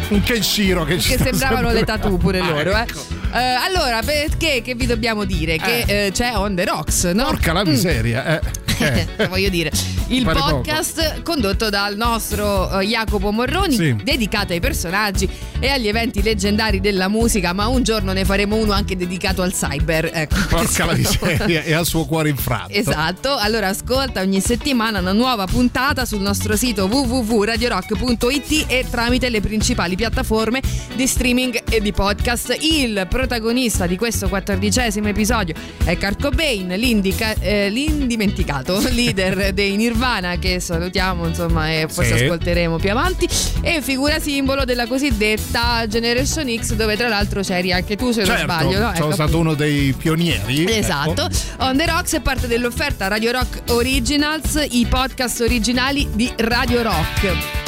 Un Kenshiro che ci che sembravano le tattoo pure loro, ecco. eh. Eh, allora, perché che vi dobbiamo dire? Che eh, c'è On The Rocks, no? Porca la Mm. miseria. Eh. Eh. voglio dire, il Pare poco. podcast condotto dal nostro eh, Jacopo Morroni, Sì. dedicato ai personaggi e agli eventi leggendari della musica, ma un giorno ne faremo uno anche dedicato al cyber. Ecco, Porca la miseria e al suo cuore infranto. Esatto, allora ascolta ogni settimana una nuova puntata sul nostro sito www.radiorock.it e tramite le principali piattaforme di streaming e di podcast. Il protagonista di questo quattordicesimo episodio è Kurt Cobain, eh, l'indimenticato leader dei Nirvana che salutiamo insomma e forse Sì. ascolteremo più avanti e figura simbolo della cosiddetta Generation X dove tra l'altro c'eri anche tu se non Certo, sbaglio. No? sono Ecco, stato uno dei pionieri. Esatto. ecco. On the Rocks è parte dell'offerta Radio Rock Originals, i podcast originali di Radio Rock.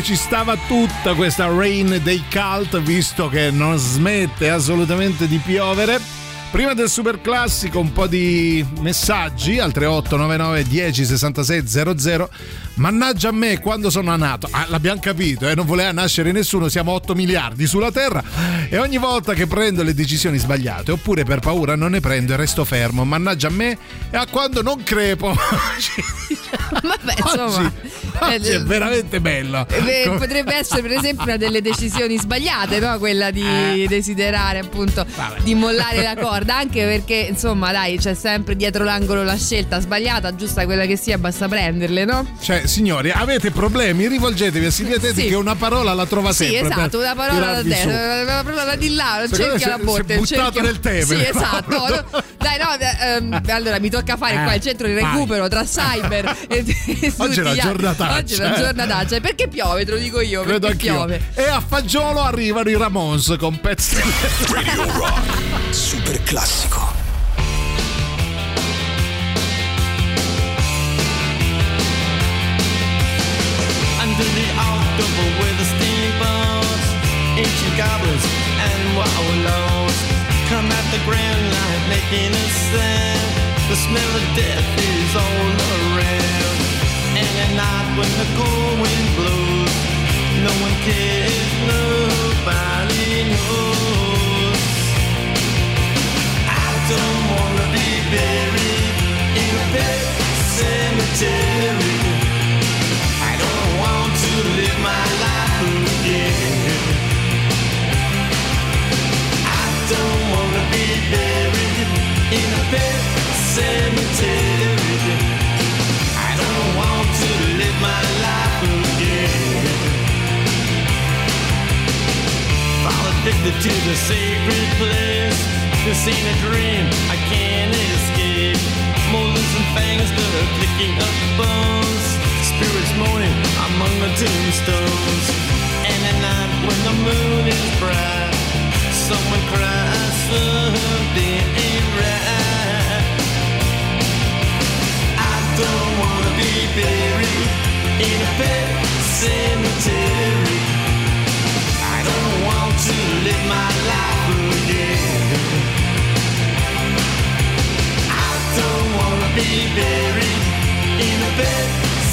Che ci stava tutta questa rain dei cult, visto che non smette assolutamente di piovere. Prima del super classico un po' di messaggi al 3899 10 66 00. Mannaggia a me quando sono nato. Ah, l'abbiamo capito, eh, non voleva nascere nessuno, siamo 8 miliardi sulla Terra e ogni volta che prendo le decisioni sbagliate oppure per paura non ne prendo e resto fermo. Mannaggia a me e a quando non crepo. Vabbè, insomma, Oggi, oggi è veramente bello. Eh, Come- Potrebbe essere per esempio una delle decisioni sbagliate, no? quella di Eh. desiderare appunto di mollare la corda, anche perché insomma dai c'è sempre dietro l'angolo la scelta sbagliata, giusta quella che sia, basta prenderle, no? Cioè, signori, avete problemi? Rivolgetevi a Silvia Teti Sì. che una parola la trova Sì, sempre. esatto, per una parola da destra, una parola di là, me la botte. buttato nel Tevere, Sì, esatto. No, Dai, no, eh, ehm, allora mi tocca fare Eh, qua il centro di vai. recupero tra cyber e, e Oggi è una altri. giornataccia, Oggi è una giornataccia. Perché piove, te lo dico io, Credo perché anch'io. piove. E a fagiolo arrivano i Ramones con pezzi. Radio Rock. Super classico. Under the October with the steamboats, ancient goblins and wallows come at the grand light making a sound. The smell of death is all around. And at night when the cold wind blows, no one cares, nobody knows. I don't wanna be buried in a pet cemetery. I don't want to live my life again. I don't wanna be buried in a pet cemetery. Addicted to the sacred place. This ain't a dream, I can't escape. Up bones. Spirits among the tombstones. And at night when the moon is bright, someone cries. I don't wanna be buried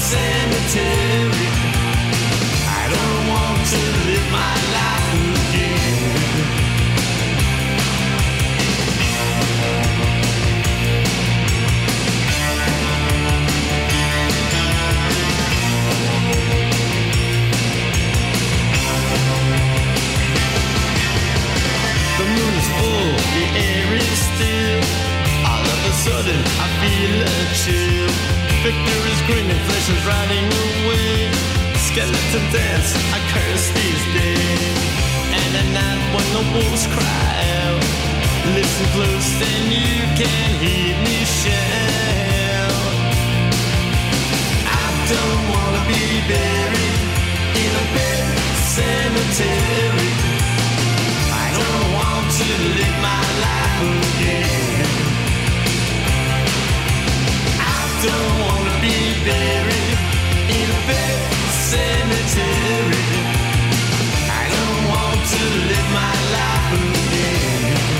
cemetery. I don't want to live my life again. Full, the air is still. All of a sudden, I feel a chill. Victor is grinning, flesh is riding away. Skeleton dance, I curse these days. And at night when the wolves cry out, listen close and you can hear me shout. I don't wanna be buried in a bed cemetery.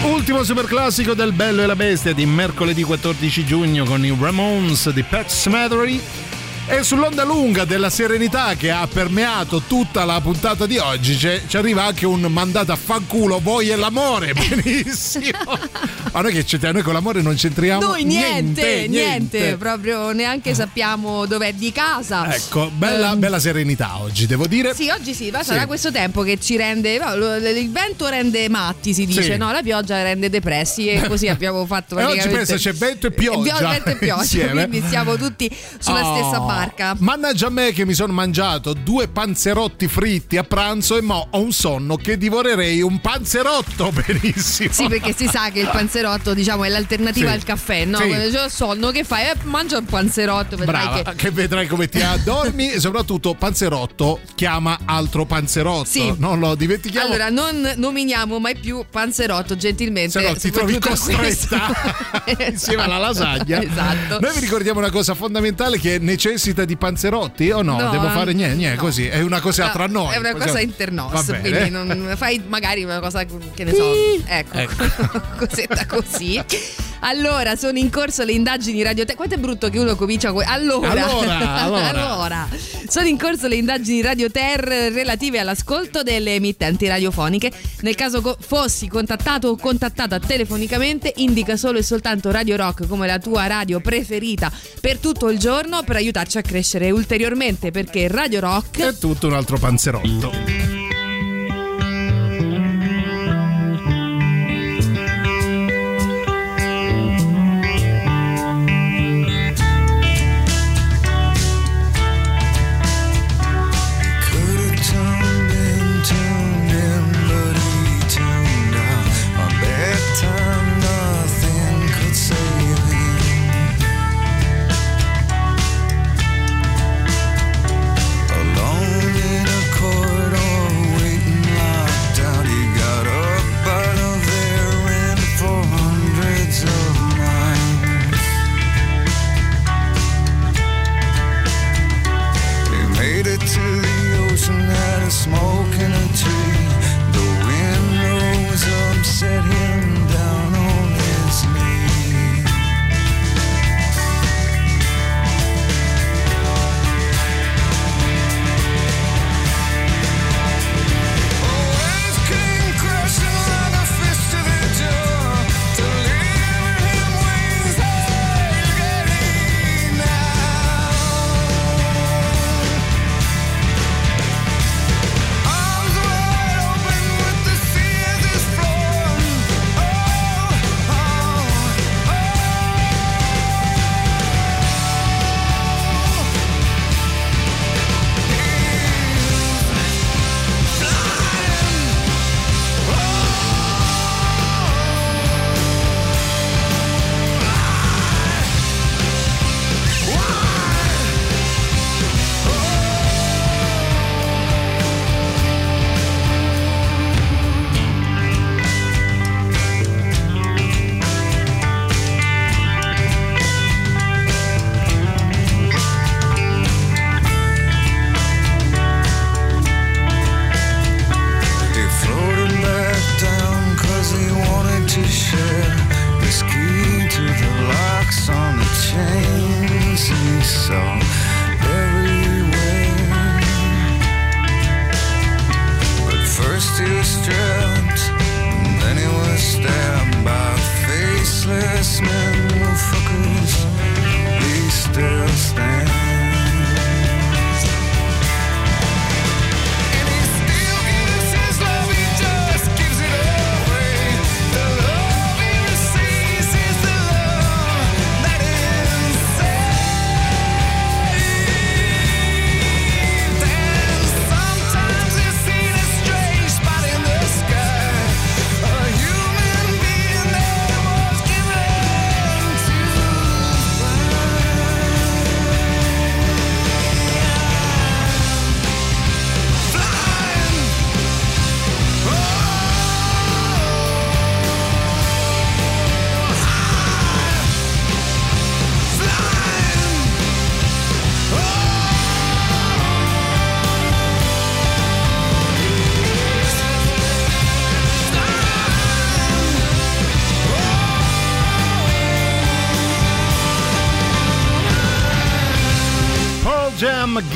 Ultimo super classico del Bello e la Bestia di mercoledì 14 giugno con i Ramones di Pet Smethery. E sull'onda lunga della serenità che ha permeato tutta la puntata di oggi ci arriva anche un mandato a fanculo voi e l'amore, benissimo. Ma noi che c'entriamo? Noi con l'amore non c'entriamo Noi niente, niente, niente. proprio neanche sappiamo dov'è di casa. Ecco, bella, Ehm, bella serenità oggi, devo dire. Sì, oggi sì, ma Sì. sarà questo tempo che ci rende. Il vento rende matti, si dice, Sì. no? La pioggia rende depressi e così abbiamo fatto E oggi pensa c'è vento e pioggia. Vento e pioggia, insieme. quindi siamo tutti sulla Oh, stessa barca. Mannaggia a me che mi sono mangiato due panzerotti fritti a pranzo e mo ho un sonno che divorerei un panzerotto benissimo. Sì, perché si sa che il panzerotto, diciamo, è l'alternativa Sì. al caffè, no? Sì. Quando c'è il sonno, che fai? Eh, mangia un panzerotto, vedrai Brava, che. che... vedrai come ti addormi e soprattutto panzerotto chiama altro panzerotto. Sì. Non lo dimentichiamo. Allora, non nominiamo mai più panzerotto, gentilmente. se no ti trovi costretta questo. insieme alla lasagna. Esatto. Noi vi ricordiamo una cosa fondamentale che necessita necessita di panzerotti o no? No, Devo fare niente, niente, no. così. È una cosa No, tra noi. È una possiamo- cosa internos, Va bene. quindi non fai magari una cosa che ne so. Ecco, cosetta così. Allora, sono in corso le indagini radiote. Quanto è brutto che uno comincia con. Allora, Allora, allora. Allora. sono in corso le indagini Radio Ter relative all'ascolto delle emittenti radiofoniche. Nel caso co- fossi contattato o contattata telefonicamente, indica solo e soltanto Radio Rock come la tua radio preferita per tutto il giorno per aiutarci a crescere ulteriormente perché Radio Rock È tutto un altro panzerotto.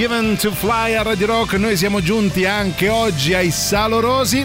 Given to Fly a Radio Rock. Noi siamo giunti anche oggi ai Salorosi.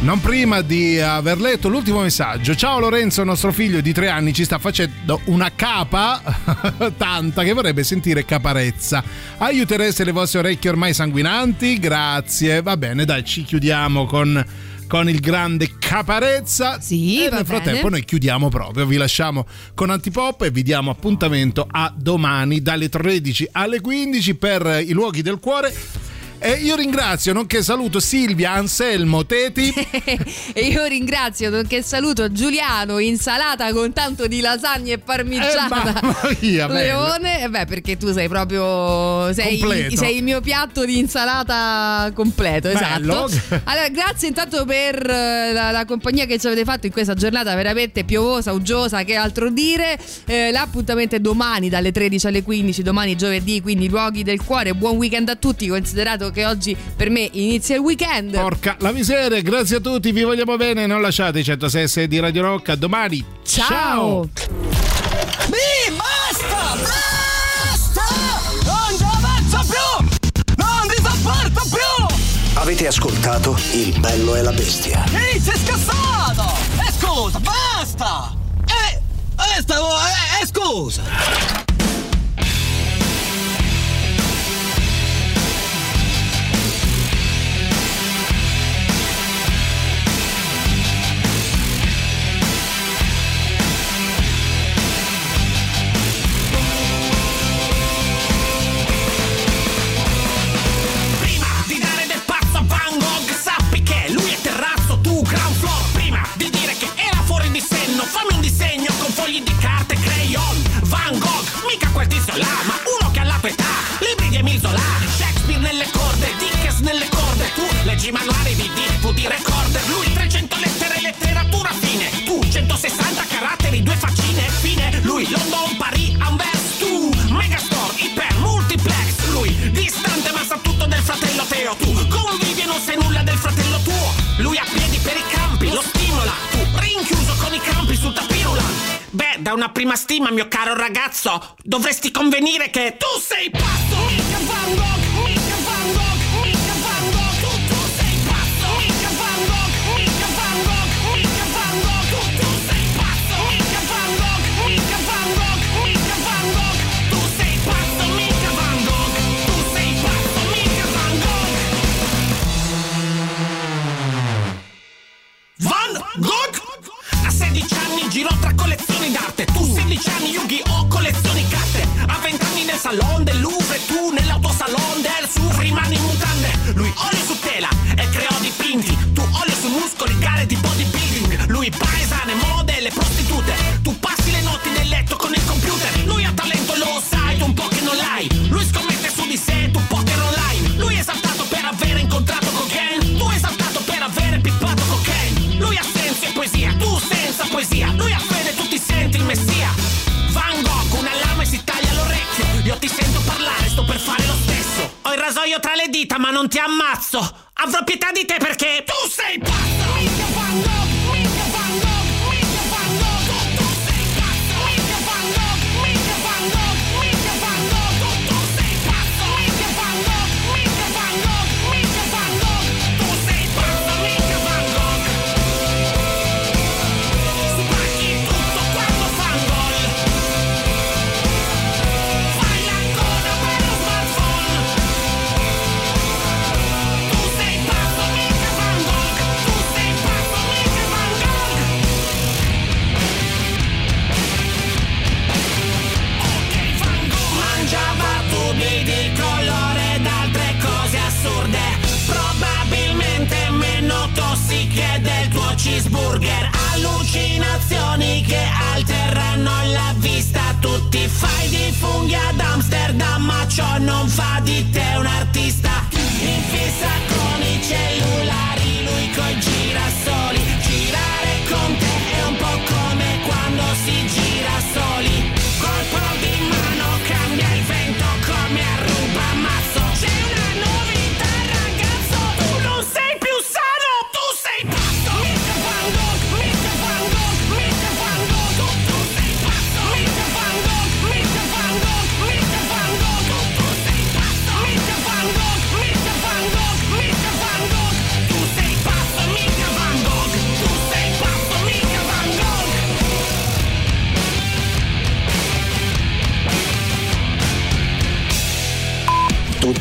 Non prima di aver letto l'ultimo messaggio. Ciao Lorenzo, nostro figlio di tre anni ci sta facendo una capa tanta che vorrebbe sentire caparezza. Aiutereste le vostre orecchie ormai sanguinanti? Grazie. Va bene, dai, ci chiudiamo con, con il grande caparezza. Sì, e nel frattempo bene. noi chiudiamo proprio. Vi lasciamo con Antipop e vi diamo appuntamento a domani dalle 13 alle 15 per i luoghi del cuore. E io ringrazio, nonché saluto Silvia, Anselmo, Teti. e io ringrazio, nonché saluto Giuliano, insalata con tanto di lasagne e parmigiana. Eh, mia. Leone, eh beh, perché tu sei proprio sei, sei il mio piatto di insalata completo, Bello. esatto. Allora, grazie intanto per eh, la, la compagnia che ci avete fatto in questa giornata veramente piovosa, uggiosa, che altro dire. Eh, l'appuntamento è domani dalle 13 alle 15, domani giovedì, quindi luoghi del cuore. Buon weekend a tutti, considerato che oggi per me inizia il weekend. Porca la miseria, grazie a tutti, vi vogliamo bene, non lasciate i 106 di Radio Rock, a domani. Ciao. Mi basta! Basta! Non ci avanzo più! Non ti sopporto più! Avete ascoltato Il bello e la bestia. Ehi, sei scassato! E scusa, basta! Eh, eh, stavo, eh, eh, scusa! Fogli di carta e crayon Van Gogh, mica quel tizio là Ma uno che ha la tua età Libri di Emile Zola Shakespeare nelle corde, Dickens nelle corde. Tu leggi manuali di DVD recorder Lui 300 lettere, letteratura fine. Tu 160 caratteri, due faccine Fine, lui London, Paris, Anvers Tu, Megastore, Iper, Multiplex. Lui distante ma sa tutto del fratello Teo Tu da una prima stima, mio caro ragazzo. Dovresti convenire che tu sei pazzo. Mica Van Gogh, mica Van Gogh, mica Van Gogh. Tu, tu sei pazzo. Mica Van Gogh, mica Van Gogh, mica Van Gogh. Tu, tu sei pazzo. Mica Van Gogh, mica Van Gogh, mica Van Gogh. Tu sei pazzo, mica Van Gogh. Tu sei pazzo, mica Van Gogh. Van Gogh! A 16 anni girò tra collezioni d'arte Tu 16 anni Yu-Gi-Oh! collezioni carte A 20 anni nel salon del le dita ma non ti ammazzo. Avrò pietà di te perché tu sei pazzo. Mica Van Tutti fai di funghi ad Amsterdam Ma ciò non fa di te un artista. In fissa con i cellulari Lui coi girasoli